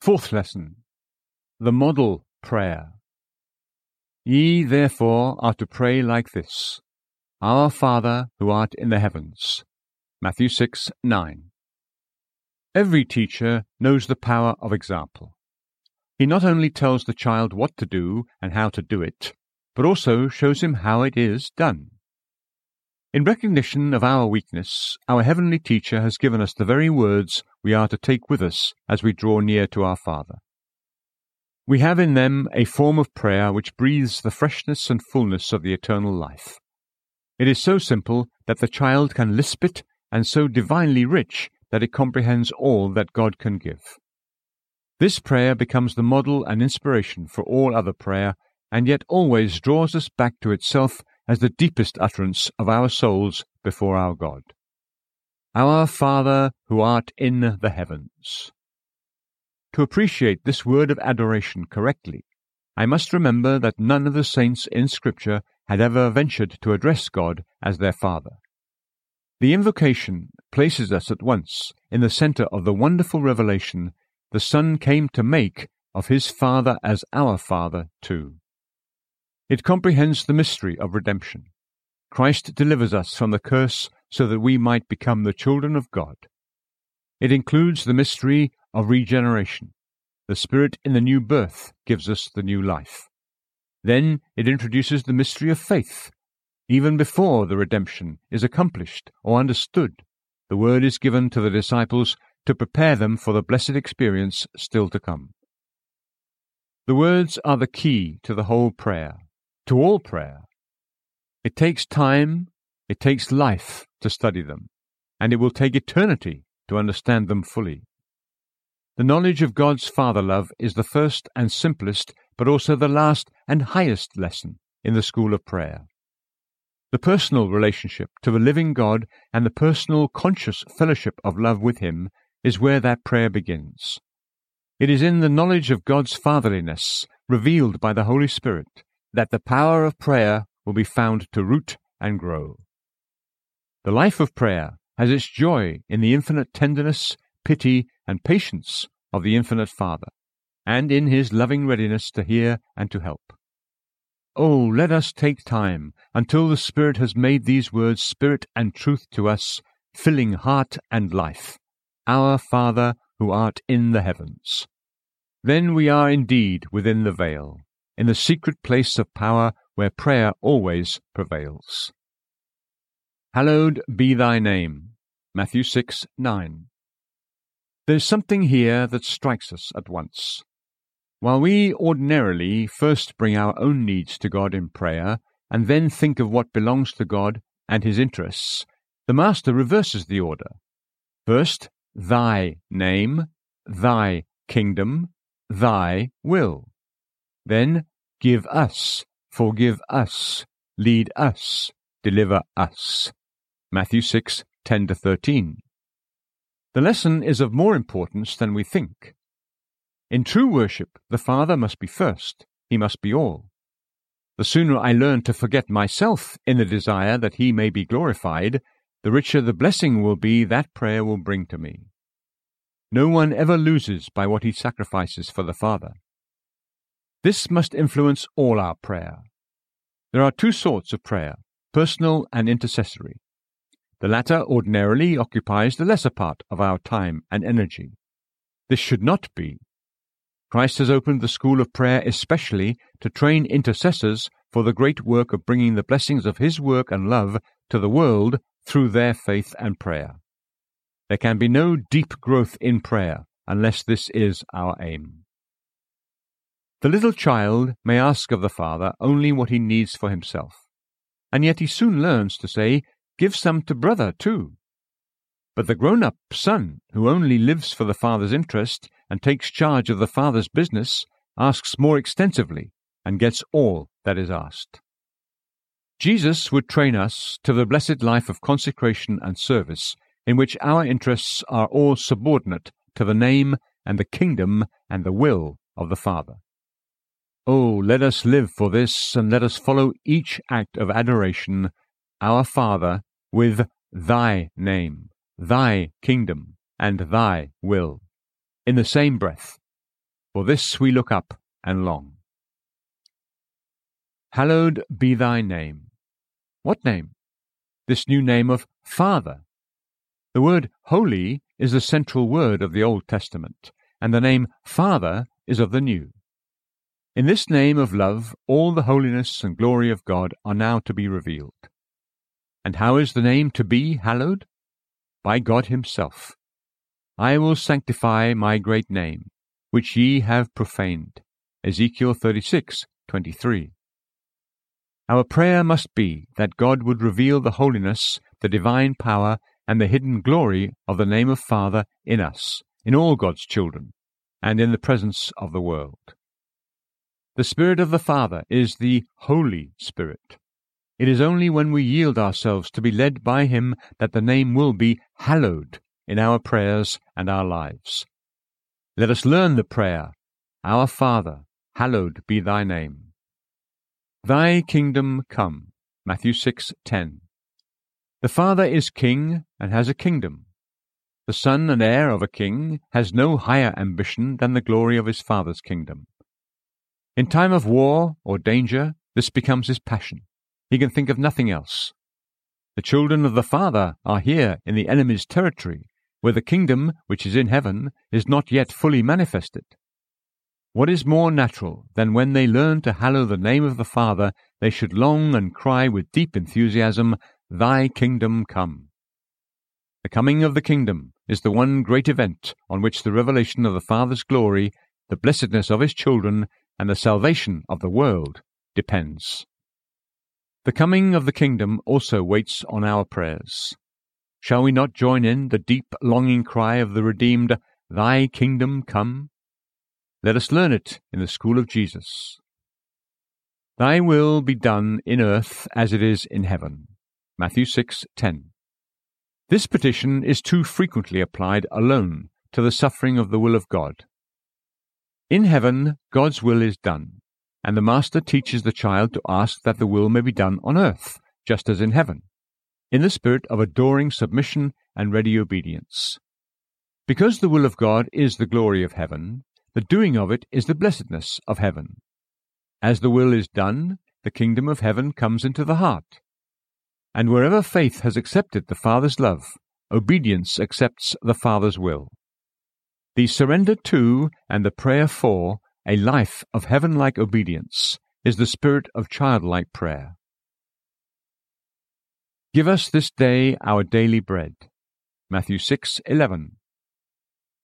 Fourth lesson The Model Prayer. Ye therefore are to pray like this Our Father who art in the heavens. Matthew 6 9. Every teacher knows the power of example. He not only tells the child what to do and how to do it, but also shows him how it is done. In recognition of our weakness, our heavenly teacher has given us the very words we are to take with us as we draw near to our Father. We have in them a form of prayer which breathes the freshness and fullness of the eternal life. It is so simple that the child can lisp it, and so divinely rich that it comprehends all that God can give. This prayer becomes the model and inspiration for all other prayer, and yet always draws us back to itself as the deepest utterance of our souls before our God. Our Father who art in the heavens. To appreciate this word of adoration correctly, I must remember that none of the saints in Scripture had ever ventured to address God as their Father. The invocation places us at once in the center of the wonderful revelation the Son came to make of his Father as our Father too. It comprehends the mystery of redemption. Christ delivers us from the curse so that we might become the children of God. It includes the mystery of regeneration. The Spirit in the new birth gives us the new life. Then it introduces the mystery of faith, even before the redemption is accomplished or understood, the word is given to the disciples to prepare them for the blessed experience still to come. The words are the key to the whole prayer, to all prayer. It takes time, it takes life to study them, and it will take eternity to understand them fully. The knowledge of God's Father love is the first and simplest, but also the last and highest lesson in the school of prayer. The personal relationship to the living God and the personal conscious fellowship of love with Him is where that prayer begins. It is in the knowledge of God's fatherliness, revealed by the Holy Spirit, that the power of prayer will be found to root and grow. The life of prayer has its joy in the infinite tenderness, pity, and patience of the infinite Father, and in his loving readiness to hear and to help. Oh, let us take time until the Spirit has made these words spirit and truth to us, filling heart and life. Our Father who art in the heavens. Then we are indeed within the veil, in the secret place of power where prayer always prevails. Hallowed be thy name. Matthew 6 9. There's something here that strikes us at once. While we ordinarily first bring our own needs to God in prayer, and then think of what belongs to God and His interests, the Master reverses the order. First, Thy name, Thy kingdom, Thy will. Then, Give us, forgive us, lead us, deliver us. Matthew 6 10 13. The lesson is of more importance than we think. In true worship, the Father must be first, he must be all. The sooner I learn to forget myself in the desire that he may be glorified, the richer the blessing will be that prayer will bring to me. No one ever loses by what he sacrifices for the Father. This must influence all our prayer. There are two sorts of prayer personal and intercessory. The latter ordinarily occupies the lesser part of our time and energy. This should not be, Christ has opened the school of prayer especially to train intercessors for the great work of bringing the blessings of His work and love to the world through their faith and prayer. There can be no deep growth in prayer unless this is our aim. The little child may ask of the Father only what he needs for himself, and yet he soon learns to say, Give some to brother too. But the grown up son, who only lives for the Father's interest and takes charge of the Father's business, asks more extensively and gets all that is asked. Jesus would train us to the blessed life of consecration and service, in which our interests are all subordinate to the name and the kingdom and the will of the Father. Oh, let us live for this, and let us follow each act of adoration, our Father, with Thy name, Thy kingdom, and Thy will in the same breath, For this we look up and long. Hallowed be thy name. What name? This new name of Father. The word holy is the central word of the Old Testament, and the name Father is of the New. In this name of love, all the holiness and glory of God are now to be revealed. And how is the name to be hallowed? By God Himself. I will sanctify my great name, which ye have profaned. Ezekiel 36, 23. Our prayer must be that God would reveal the holiness, the divine power, and the hidden glory of the name of Father in us, in all God's children, and in the presence of the world. The Spirit of the Father is the Holy Spirit. It is only when we yield ourselves to be led by Him that the name will be hallowed in our prayers and our lives. Let us learn the prayer, Our Father, hallowed be thy name. Thy kingdom come. Matthew 6:10. The Father is king and has a kingdom. The son and heir of a king has no higher ambition than the glory of his father's kingdom. In time of war or danger, this becomes his passion. He can think of nothing else. The children of the Father are here in the enemy's territory, where the kingdom which is in heaven is not yet fully manifested. What is more natural than when they learn to hallow the name of the Father, they should long and cry with deep enthusiasm, Thy kingdom come. The coming of the kingdom is the one great event on which the revelation of the Father's glory, the blessedness of his children, and the salvation of the world depends. The coming of the kingdom also waits on our prayers. Shall we not join in the deep longing cry of the redeemed, Thy kingdom come? Let us learn it in the school of Jesus. Thy will be done in earth as it is in heaven. Matthew 6:10. This petition is too frequently applied alone to the suffering of the will of God. In heaven, God's will is done, and the Master teaches the child to ask that the will may be done on earth, just as in heaven, in the spirit of adoring submission and ready obedience. Because the will of God is the glory of heaven, the doing of it is the blessedness of heaven. As the will is done, the kingdom of heaven comes into the heart. And wherever faith has accepted the Father's love, obedience accepts the Father's will. The surrender to and the prayer for a life of heaven like obedience is the spirit of childlike prayer. Give us this day our daily bread. Matthew 6:11.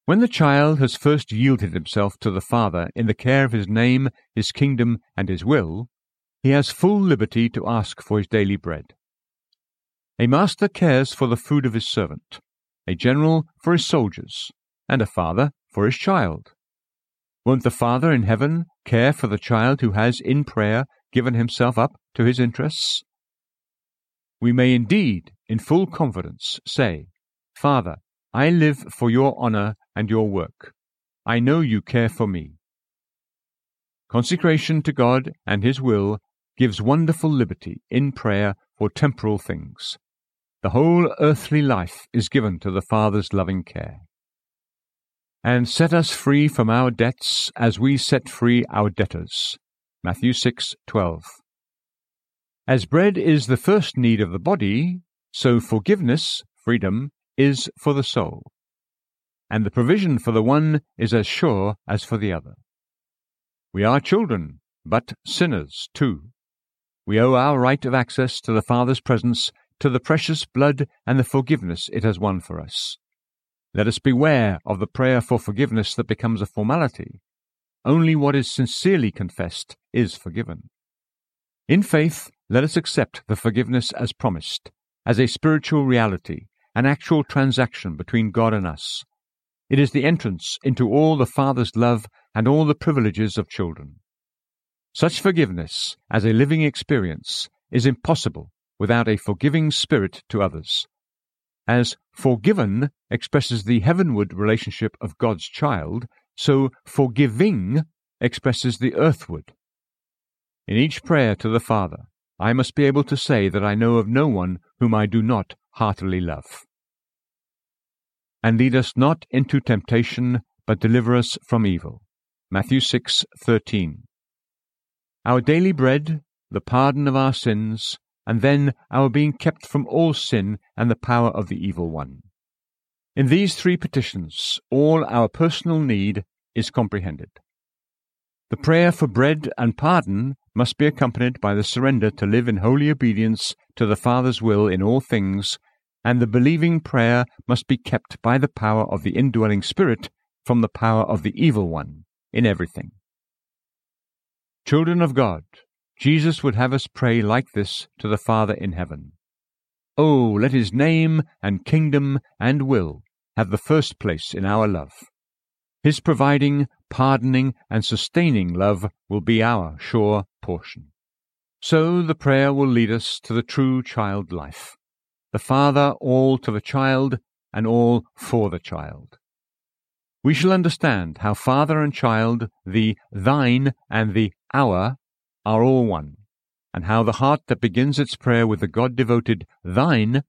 When the child has first yielded himself to the Father in the care of his name, his kingdom, and his will, he has full liberty to ask for his daily bread. A master cares for the food of his servant, a general for his soldiers, and a father for his child. Won't the Father in heaven care for the child who has, in prayer, given himself up to his interests? We may indeed, in full confidence, say, Father, I live for your honor and your work. I know you care for me. Consecration to God and His will gives wonderful liberty in prayer for temporal things. The whole earthly life is given to the Father's loving care. And set us free from our debts as we set free our debtors. Matthew 6:12. As bread is the first need of the body, so forgiveness, freedom, is for the soul, and the provision for the one is as sure as for the other. We are children, but sinners too. We owe our right of access to the Father's presence to the precious blood and the forgiveness it has won for us. Let us beware of the prayer for forgiveness that becomes a formality. Only what is sincerely confessed is forgiven. In faith, let us accept the forgiveness as promised, as a spiritual reality an actual transaction between God and us. It is the entrance into all the Father's love and all the privileges of children. Such forgiveness, as a living experience, is impossible without a forgiving spirit to others. As forgiven expresses the heavenward relationship of God's child, so forgiving expresses the earthward. In each prayer to the Father, I must be able to say that I know of no one whom I do not heartily love. And lead us not into temptation, but deliver us from evil. Matthew 6:13. Our daily bread, the pardon of our sins, and then our being kept from all sin and the power of the evil one. In these three petitions, all our personal need is comprehended. The prayer for bread and pardon must be accompanied by the surrender to live in holy obedience to the Father's will in all things, and the believing prayer must be kept by the power of the indwelling Spirit from the power of the evil one in everything. Children of God, Jesus would have us pray like this to the Father in heaven. Oh, let his name and kingdom and will have the first place in our love. His providing, pardoning, and sustaining love will be our sure portion. So the prayer will lead us to the true child life. The Father all to the child, and all for the child. We shall understand how Father and child, the thine and the our, are all one, and how the heart that begins its prayer with the God devoted thine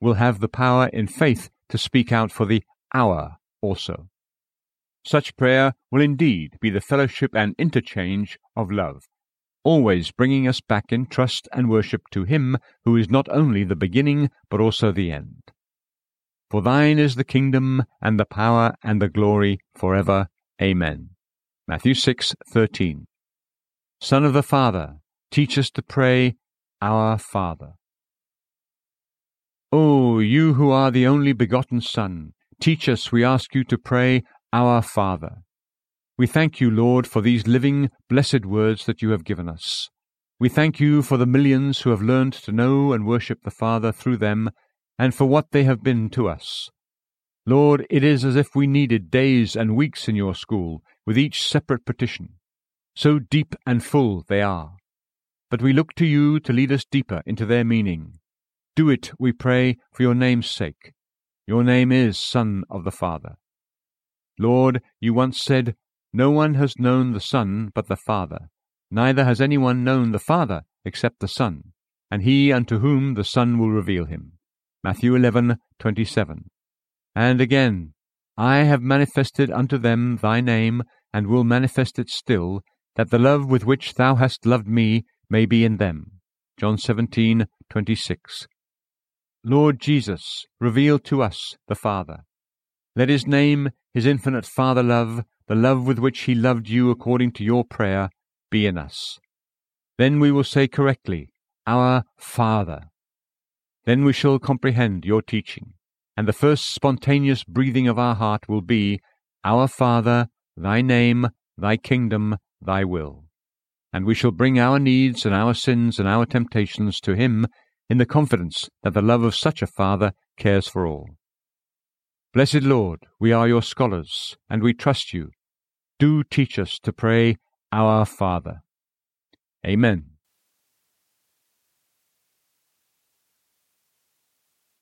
will have the power in faith to speak out for the our also. Such prayer will indeed be the fellowship and interchange of love, always bringing us back in trust and worship to Him who is not only the beginning but also the end. For thine is the kingdom and the power and the glory for ever. Amen. Matthew 6:13. Son of the Father, teach us to pray, Our Father. O you who are the only begotten Son, teach us, we ask you, to pray, our Father. We thank you, Lord, for these living, blessed words that you have given us. We thank you for the millions who have learned to know and worship the Father through them, and for what they have been to us. Lord, it is as if we needed days and weeks in your school, with each separate petition. So deep and full they are. But we look to you to lead us deeper into their meaning. Do it, we pray, for your name's sake. Your name is Son of the Father. Lord, you once said, No one has known the Son but the Father, neither has anyone known the Father except the Son, and he unto whom the Son will reveal him. Matthew 11:27. And again, I have manifested unto them thy name, and will manifest it still, that the love with which thou hast loved me may be in them. John 17:26. Lord Jesus, reveal to us the Father. Let his name his infinite Father love, the love with which he loved you according to your prayer, be in us. Then we will say correctly, Our Father. Then we shall comprehend your teaching, and the first spontaneous breathing of our heart will be, Our Father, thy name, thy kingdom, thy will. And we shall bring our needs and our sins and our temptations to him in the confidence that the love of such a Father cares for all. Blessed Lord, we are your scholars, and we trust you. Do teach us to pray, Our Father. Amen.